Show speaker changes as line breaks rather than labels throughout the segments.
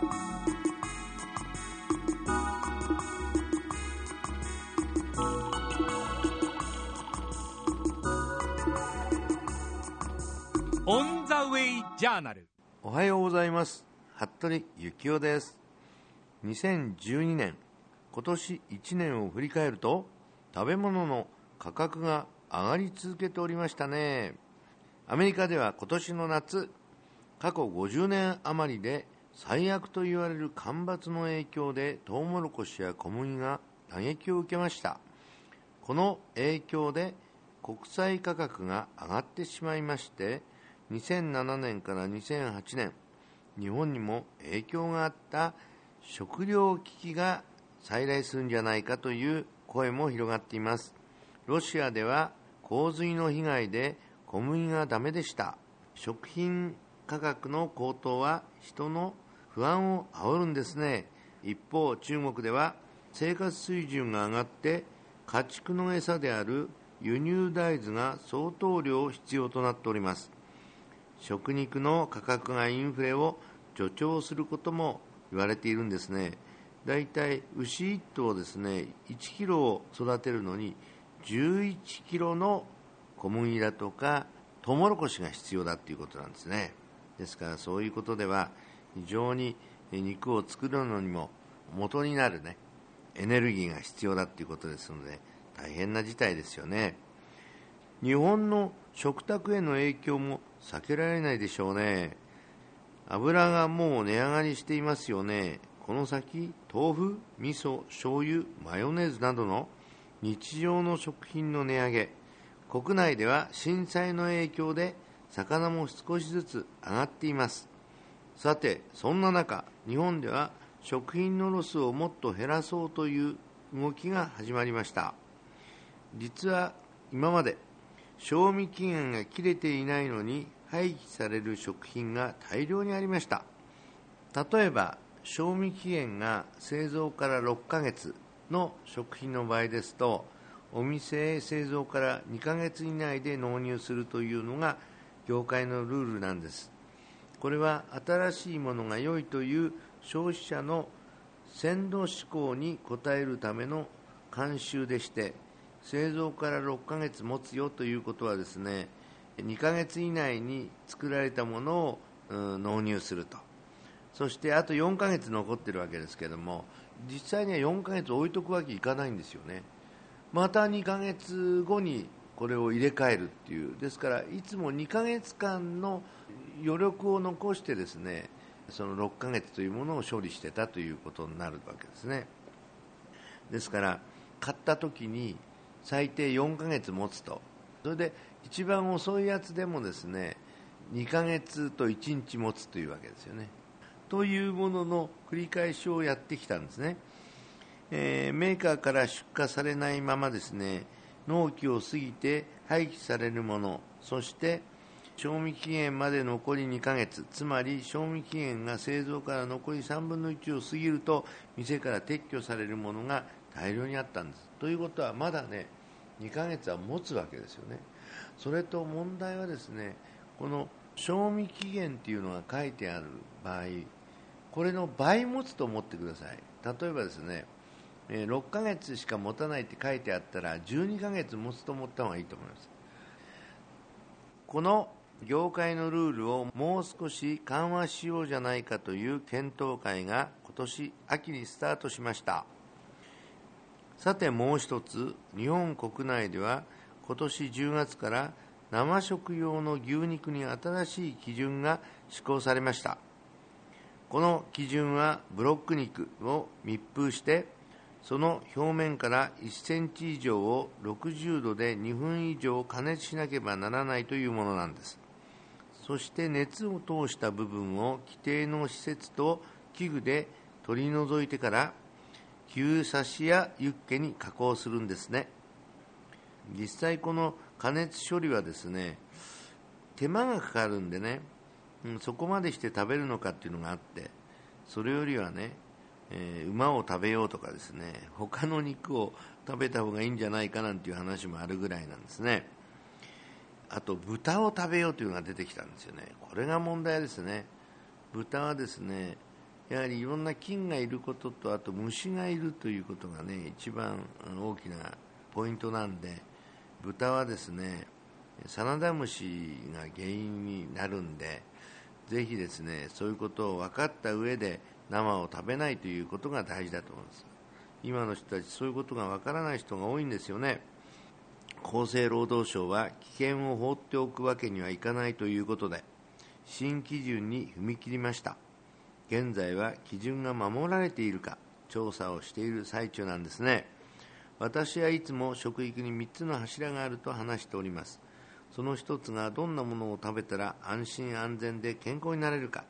オン・ザ・ウェイ・ジャーナル
おはようございます。服部幸男です。2012年今年1年を振り返ると食べ物の価格が上がり続けておりましたね。アメリカでは今年の夏過去50年余りで最悪と言われる干ばつの影響でトウモロコシや小麦が打撃を受けました。この影響で国際価格が上がってしまいまして2007年から2008年日本にも影響があった食糧危機が再来するんじゃないかという声も広がっています。ロシアでは洪水の被害で小麦がダメでした。食品価格の高騰は人の不安を煽るんですね。一方中国では生活水準が上がって家畜の餌である輸入大豆が相当量必要となっております。食肉の価格がインフレを助長することも言われているんですね。だいたい牛1頭ですね1キロを育てるのに11キロの小麦だとかトウモロコシが必要だということなんですね。ですからそういうことでは非常に肉を作るのにも元になるねエネルギーが必要だということですので大変な事態ですよね。日本の食卓への影響も避けられないでしょうね。油がもう値上がりしていますよね。この先豆腐味噌醤油マヨネーズなどの日常の食品の値上げ国内では震災の影響で魚も少しずつ上がっています。さてそんな中日本では食品のロスをもっと減らそうという動きが始まりました。実は今まで賞味期限が切れていないのに廃棄される食品が大量にありました。例えば賞味期限が製造から6ヶ月の食品の場合ですとお店へ製造から2ヶ月以内で納入するというのが業界のルールなんです。これは新しいものが良いという消費者の鮮度志向に応えるための慣習でして製造から6ヶ月持つよということはですね2ヶ月以内に作られたものを、納入すると。そしてあと4ヶ月残ってるわけですけども実際には4ヶ月置いとくわけいかないんですよね。また2ヶ月後にこれを入れ替えるっていう。ですからいつも2ヶ月間の余力を残してですねその6ヶ月というものを処理してたということになるわけですね。ですから買った時に最低4ヶ月持つと。それで一番遅いやつでもですね2ヶ月と1日持つというわけですよね。というものの繰り返しをやってきたんですね、えー、メーカーから出荷されないままですね納期を過ぎて廃棄されるものそして賞味期限まで残り2ヶ月。つまり賞味期限が製造から残り3分の1を過ぎると店から撤去されるものが大量にあったんです。ということはまだね2ヶ月は持つわけですよね。それと問題はですねこの賞味期限っていうのが書いてある場合これの倍持つと思ってください。例えばですね6ヶ月しか持たないって書いてあったら12ヶ月持つと思った方がいいと思います。この業界のルールをもう少し緩和しようじゃないかという検討会が今年秋にスタートしました。さてもう一つ日本国内では今年10月から生食用の牛肉に新しい基準が施行されました。この基準はブロック肉を密封してその表面から1センチ以上を60度で2分以上加熱しなければならないというものなんです。そして熱を通した部分を規定の施設と器具で取り除いてから牛刺しやユッケに加工するんですね。実際この加熱処理はですね手間がかかるんでね、うん、そこまでして食べるのかっていうのがあってそれよりはね、えー、馬を食べようとかですね他の肉を食べた方がいいんじゃないかなんていう話もあるぐらいなんですね。あと豚を食べようというのが出てきたんですよね。これが問題ですね。豚はですねやはりいろんな菌がいることとあと虫がいるということがね一番大きなポイントなんで豚はですねサナダムシが原因になるんでぜひですねそういうことを分かった上で生を食べないということが大事だと思います。今の人たちそういうことが分からない人が多いんですよね。厚生労働省は危険を放っておくわけにはいかないということで新基準に踏み切りました。現在は基準が守られているか調査をしている最中なんですね。私はいつも食育に3つの柱があると話しております。その1つがどんなものを食べたら安心安全で健康になれるか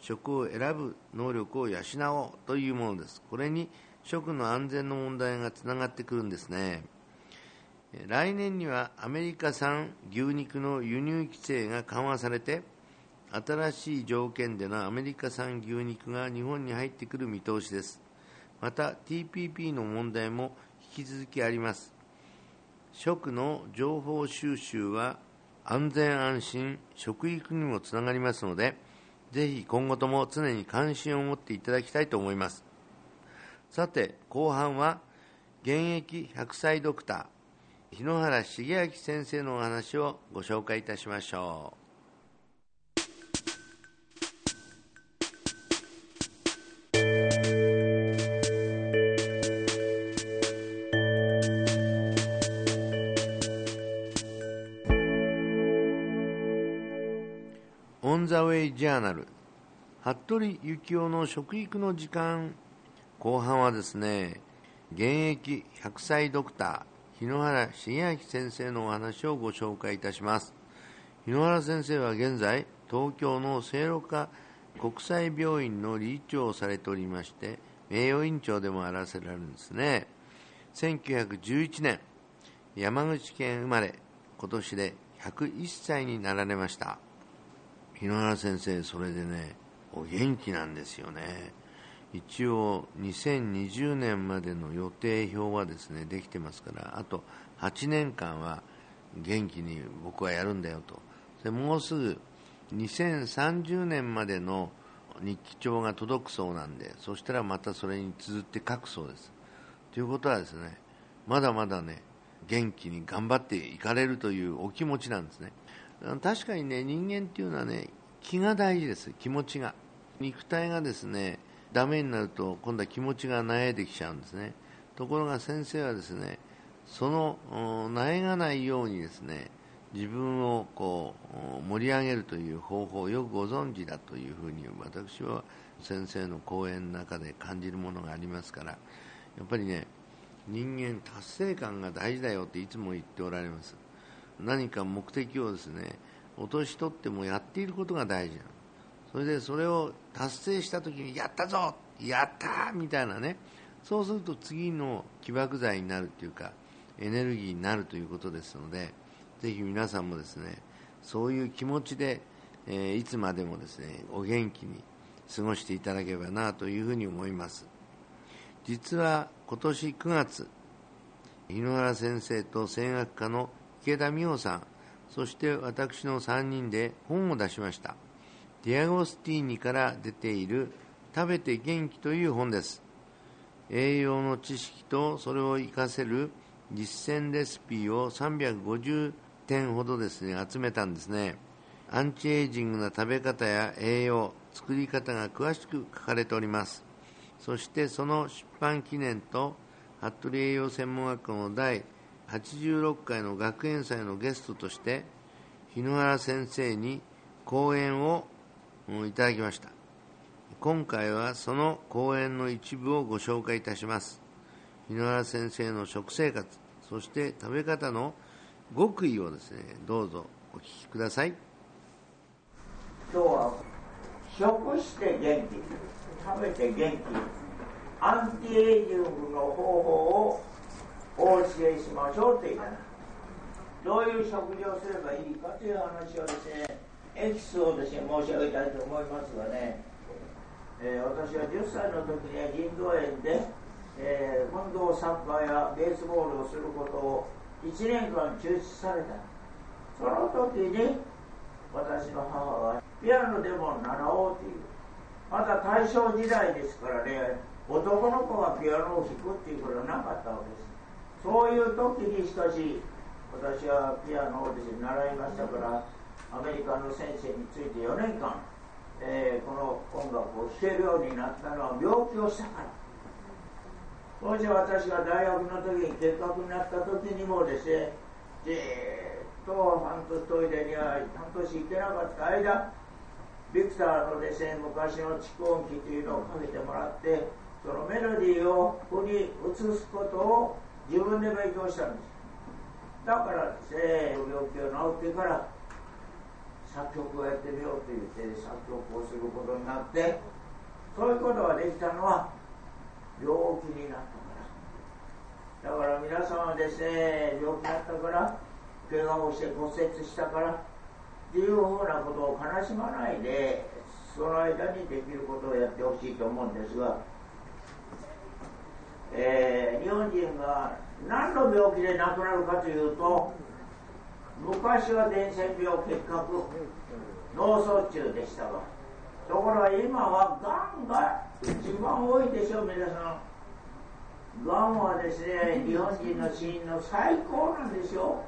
食を選ぶ能力を養おうというものです。これに食の安全の問題がつながってくるんですね。来年にはアメリカ産牛肉の輸入規制が緩和されて新しい条件でのアメリカ産牛肉が日本に入ってくる見通しです。また TPP の問題も引き続きあります。食の情報収集は安全安心食育にもつながりますのでぜひ今後とも常に関心を持っていただきたいと思います。さて後半は現役100歳ドクター日野原茂明先生のお話をご紹介いたしましょう。オン・ザ・ウェイ・ジャーナル服部幸男の食育の時間後半はですね現役100歳ドクター日野原茂明先生のお話をご紹介いたします。日野原先生は現在東京の聖路加国際病院の理事長をされておりまして名誉院長でもあらせられるんですね。1911年山口県生まれ今年で101歳になられました。日野原先生それでねお元気なんですよね。一応2020年までの予定表はですねできてますからあと8年間は元気に僕はやるんだよと。でもうすぐ2030年までの日記帳が届くそうなんでそしたらまたそれに綴って書くそうです。ということはですねまだまだね元気に頑張っていかれるというお気持ちなんですね。確かにね人間っていうのはね気が大事です気持ちが。肉体がですねダメになると今度は気持ちが萎えてきちゃうんですね。ところが先生はですねその萎えがないようにですね自分をこう盛り上げるという方法をよくご存知だというふうに私は先生の講演の中で感じるものがありますからやっぱりね人間達成感が大事だよっていつも言っておられます。何か目的をですね落とし取ってもやっていることが大事なの。それでそれを達成した時にやったぞやったみたいなね。そうすると次の起爆剤になるというかエネルギーになるということですのでぜひ皆さんもですねそういう気持ちで、えー、いつまでもですねお元気に過ごしていただければなというふうに思います。実は今年9月日野原先生と声楽家の池田美穂さんそして私の3人で本を出しました。ディアゴスティーニから出ている食べて元気という本です。栄養の知識とそれを活かせる実践レシピを350点ほどですね、集めたんですね。アンチエイジングな食べ方や栄養、作り方が詳しく書かれております。そしてその出版記念と、服部栄養専門学校の第86回の学園祭のゲストとして、日野原先生に講演をいただきました。今回はその講演の一部をご紹介いたします。日野原先生の食生活そして食べ方の極意をですねどうぞお聞きください。
今日は食して元気食べて元気アンティエイジングの方法をお教えしましょうという。どういう食事をすればいいかという話をですねエキスをですね申し上げたいと思いますがね、えー、私は10歳の時に腎臓炎で、えー、運動サッカーやベースボールをすることを1年間中止された。その時に私の母はピアノでも習おうというまた大正時代ですからね男の子がピアノを弾くっていうことはなかったわけです。そういう時にしかし私はピアノをですね習いましたからアメリカの先生について4年間、えー、この音楽を弾けるようになったのは病気をしたから。そして私が大学の時に結核になった時にもですねじーっと半年トイレには半年行けなかった間ビクターのですね昔の蓄音機というのをかけてもらってそのメロディーを譜に移すことを自分で勉強したんです。だからですね病気を治ってから作曲をやってみようと言って作曲をすることになってそういうことができたのは病気になったから。だから皆さんはですね病気になったから怪我をして骨折したからっていうふうなことを悲しまないでその間にできることをやってほしいと思うんですが、えー、日本人が何の病気で亡くなるかというと昔は伝染病結核脳卒中でしたがところが今はがんが一番多いでしょう皆さん。がんはですね日本人の死因の最高なんですよ。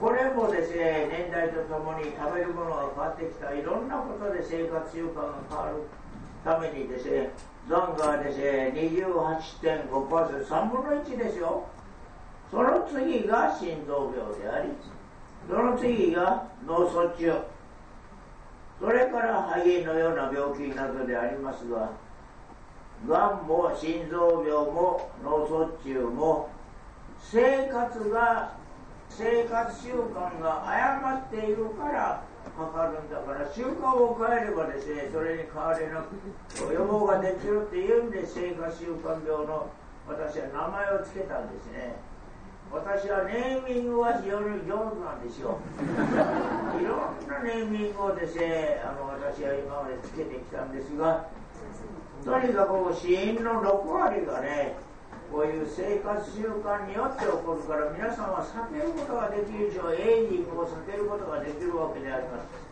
これもですね年代とともに食べるものが変わってきた。いろんなことで生活習慣が変わるためにですねがんがですね28.5% 3分の1ですよ。その次が心臓病でありその次が脳卒中。それから肺炎のような病気などでありますががんも心臓病も脳卒中も生活が生活習慣が誤っているからかかるんだから習慣を変えればですねそれに変われなく予防ができるっていうんで生活習慣病の私は名前を付けたんですね。私はネーミングは非常に上手なんですよ。いろんなネーミングをですねあの私は今までつけてきたんですがとにかく死因の6割がねこういう生活習慣によって起こるから皆さんは避けることができる以上エイジングを避けることができるわけであります。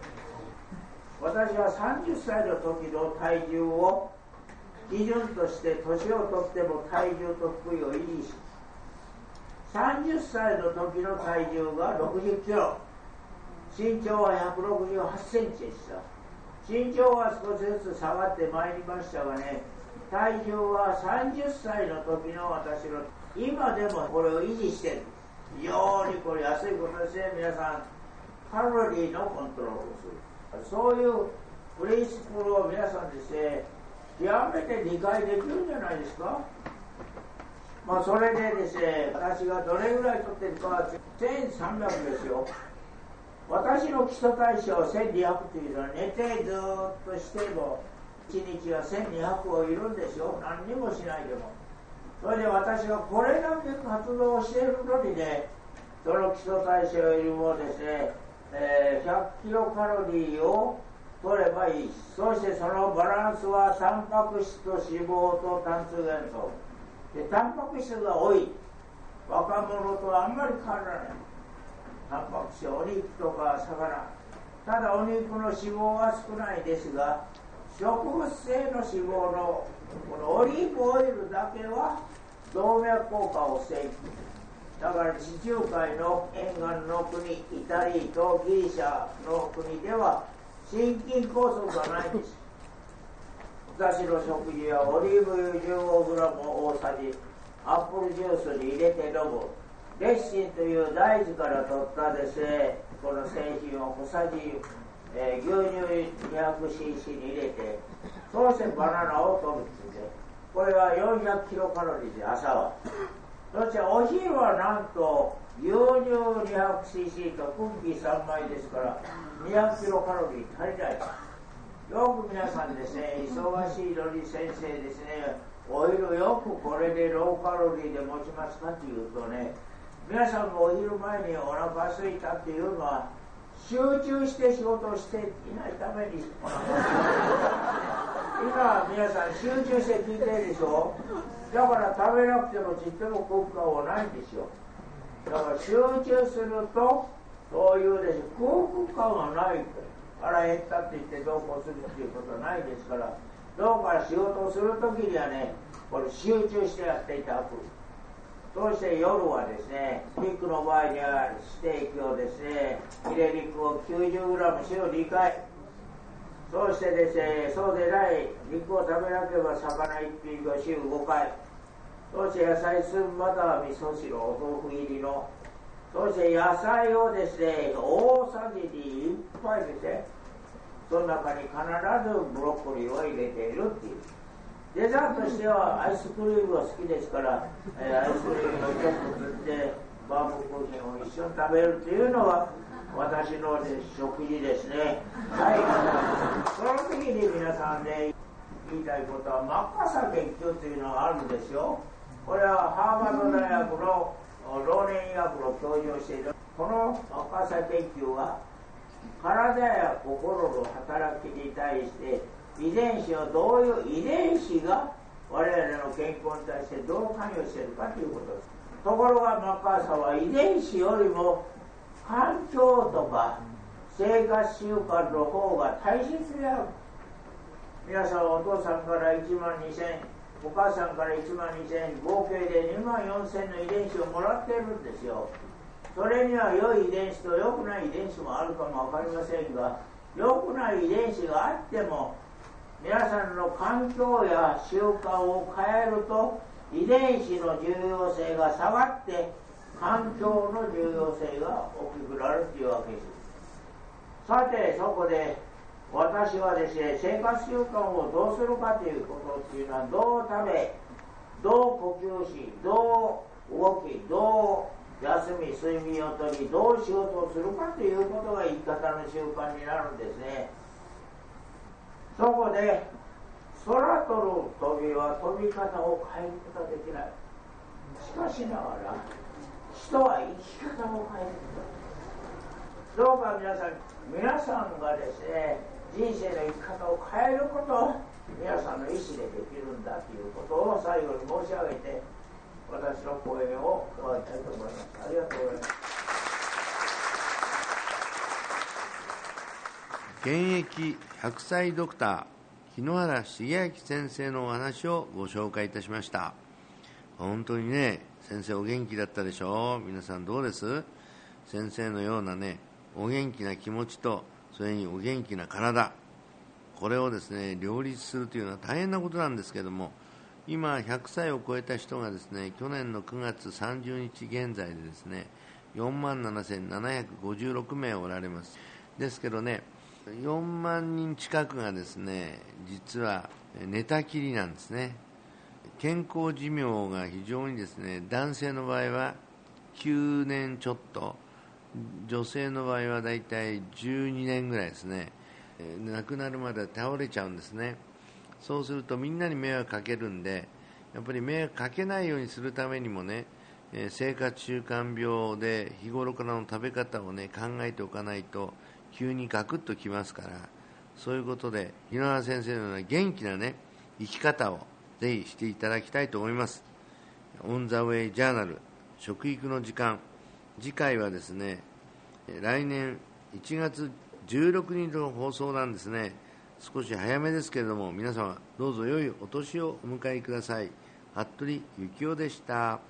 私は30歳の時の体重を基準として年をとっても体重と福井を維持し30歳の時の体重が60キロ。身長は168センチでした。身長は少しずつ下がってまいりましたがね体重は30歳の時の私の今でもこれを維持してる。非常にこれ安いことですね皆さん。カロリーのコントロールをする。そういうプリンシプルを皆さんですね極めて理解できるんじゃないですか？まあそれでですね私がどれぐらい取ってるかは1300ですよ。私の基礎代謝1200というのは寝てずっとしても1日は1200をいるんですよ。何にもしないでも。それで私がこれだけ活動しているのにねその基礎代謝よりもですね、えー、100キロカロリーを取ればいい。そしてそのバランスはタンパク質と脂肪と炭素元素でタンパク質が多い。若者とあんまり変わらない。タンパク質お肉とか魚。ただお肉の脂肪は少ないですが植物性の脂肪のこのオリーブオイルだけは動脈硬化を防ぐ。だから地中海の沿岸の国イタリーとギリシャの国では心筋梗塞がないんです。私の食事はオリーブ油 15g 大さじアップルジュースに入れて飲む。レッシンという大豆から取ったです。ねこの製品を小さじえー、牛乳 200cc に入れてそしてバナナを取るっていうこれは400キロカロリーで朝は。そしてお昼はなんと牛乳 200cc とクッキー3枚ですから200キロカロリー足りない。よく皆さんですね忙しいのに先生ですねお昼よくこれでローカロリーで持ちますかっていうとね皆さんもお昼前にお腹空いたっていうのは集中して仕事をしていないために今皆さん集中して聞いてるでしょ？だから食べなくてもちっとも効果はないんですよ。だから集中するとそういうです空腹感がない腹減ったって言ってどうこうするっていうことはないですからどうか仕事をするときにはねこれ集中してやっていただくそして夜はですね肉の場合にはステーキをですねヒレ肉を 90g 週2回。そしてですねそうでない肉を食べなければ魚1品を週5回。そして野菜スープまたは味噌汁お豆腐入りのそして野菜をですね大さじに1杯ですねその中に必ずブロッコリーを入れているっていう。デザートとしてはアイスクリームが好きですから、えー、アイスクリームをちょっと釣ってバームクーヘンを一緒に食べるっていうのは私の食事ですね。はい。その時に皆さんね言いたいことはマッカサ研究というのがあるんですよ。これはハーバード大学の老年医学の教授をしているこのマッカサ研究は体や心の働きに対して遺伝子はどういう遺伝子が我々の健康に対してどう関与しているかということです。ところがマッカーサーは遺伝子よりも環境とか生活習慣の方が大切である。皆さんお父さんから1万2000お母さんから1万2000合計で2万4000の遺伝子をもらっているんですよ。それには良い遺伝子と良くない遺伝子もあるかも分かりませんが良くない遺伝子があっても皆さんの環境や習慣を変えると遺伝子の重要性が下がって環境の重要性が大きくなるというわけです。さてそこで私はですね生活習慣をどうするかということっていうのはどう食べどう呼吸しどう動きどう休み睡眠をとりどう仕事をするかということが生き方の習慣になるんですね。そこで空飛る飛びは飛び方を変えることができない。しかしながら人は生き方を変えることどうか皆さん皆さんがですね人生の生き方を変えること皆さんの意思でできるんだということを最後に申し上げて私の講演を終わりたいと思います。ありがとうございます。
現役100歳ドクター日野原茂明先生のお話をご紹介いたしました。本当にね先生お元気だったでしょう？皆さんどうです？先生のようなねお元気な気持ちとそれにお元気な体。これをですね両立するというのは大変なことなんですけども今100歳を超えた人がですね去年の9月30日現在でですね4万7756名おられます。ですけどね4万人近くがですね実は寝たきりなんですね。健康寿命が非常にですね男性の場合は9年ちょっと。女性の場合はだいたい12年ぐらいですね。え亡くなるまで倒れちゃうんですね。そうするとみんなに迷惑かけるんでやっぱり迷惑かけないようにするためにもねえ生活習慣病で日頃からの食べ方をね考えておかないと急にガクッときますからそういうことで日野原先生のような元気なね生き方をぜひしていただきたいと思います。オン・ザ・ウェイ・ジャーナル食育の時間。次回はですね来年1月16日の放送なんですね。少し早めですけれども皆様どうぞ良いお年をお迎えください。服部幸男でした。